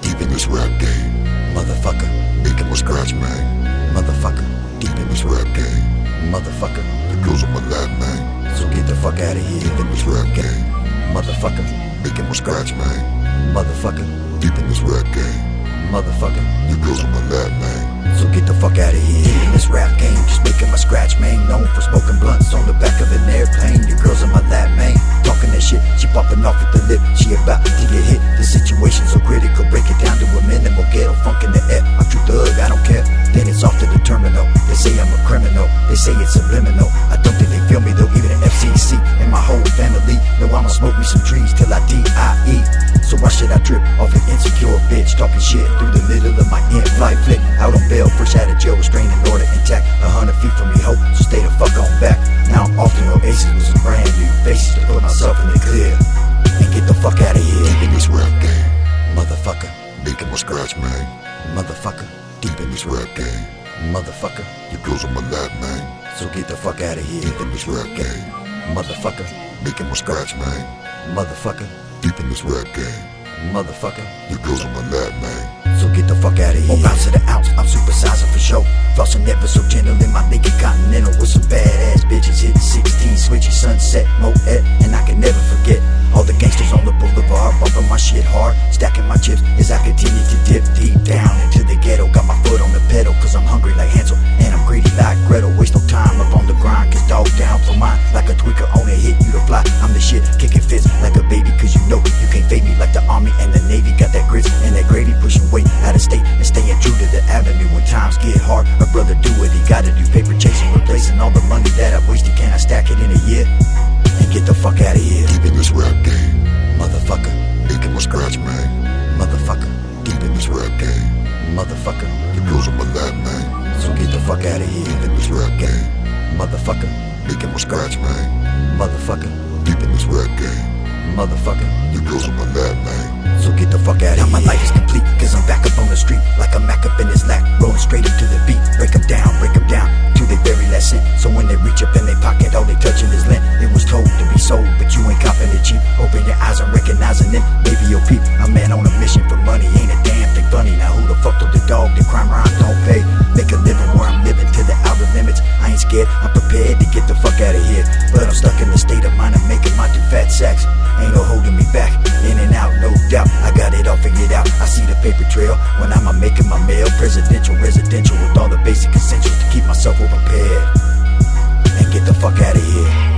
Deep in this rap game, motherfucker. Making my scratch, man. Motherfucker. Deep in this rap game, motherfucker. The girls are my lab man. So get the fuck out of here. Deep in this rap game, motherfucker. Making my scratch, man. Motherfucker. Deep in this rap game, motherfucker. The girls are my lap fuck out of here. In this rap game, just making my scratch, man. Known for smoking blunts on the back of an airplane. Your girls in my lap, man. Talking that shit, she popping off at the lip. She about to get hit. The situation so critical, break it down to a minimal. Ghetto funk in the air. I'm true thug, I don't care. Then it's off to the terminal. They say I'm a criminal. They say it's subliminal. I don't think they feel me though. Even the FCC and my whole family know I'ma smoke me some trees till I die. So why should I trip off an insecure bitch talking shit through the bail, fresh out of jail, restraining order intact. A hundred feet from me, hope. So stay the fuck on back. Now I'm off to no aces with some brand new faces to put myself in the clear and get the fuck out of here. Deep in this rap game, motherfucker. Making my scratch, man. Motherfucker. Deep in this rap game, motherfucker. Your girls on my lap, man. So get the fuck out of here. Deep in this rap game, motherfucker. Making my scratch, man. Motherfucker. Deep in this rap game, motherfucker. Your girls on my lap, man. So get the fuck out of here. Bounce to the ounce, I'm supersizing for show. Flossing never so gentle in my naked continental with some badass bitches. Hitting 16, switchy sunset, Moet, and I can never forget all the gangsters on the boulevard, bumping my shit hard, stacking my chips as I continue to dip deep down into the ghetto. Got my foot on the pedal, cause I'm hungry like Hansel, and I'm greedy like Gretel. Waste no time up on the grind, cause dog down for mine. Like a tweaker on a hit, you to fly. I'm the shit, kicking fits like a baby, cause you know you can't fade me like the army and the weight out of state and staying true to the avenue when times get hard. A brother do what he gotta do, paper chasing, replacing all the money that I wasted. Can I stack it in a year? And get the fuck out of here. Deep in this rap game, motherfucker. Making my scratch, man. Motherfucker. Deep in this rap game, motherfucker. The girls on my lap, man. So get the fuck out of here. Deep in this rap game, motherfucker. Making my scratch, man. Motherfucker. Deep in this rap game, motherfucker. The girls on my lap, man. So get the fuck out of here. Now my life is street. Like a Mac up in his lap, rolling straight up to the beat. Break 'em down, break 'em down, to their very cent. So when they reach up in their pocket, all they touching is lint. It was told to be sold, but you ain't copping it cheap. Open your eyes and recognizing it. Baby, yo peep, man I see the paper trail when I'm making my mail. Presidential, residential, with all the basic essentials to keep myself well prepared. And get the fuck out of here.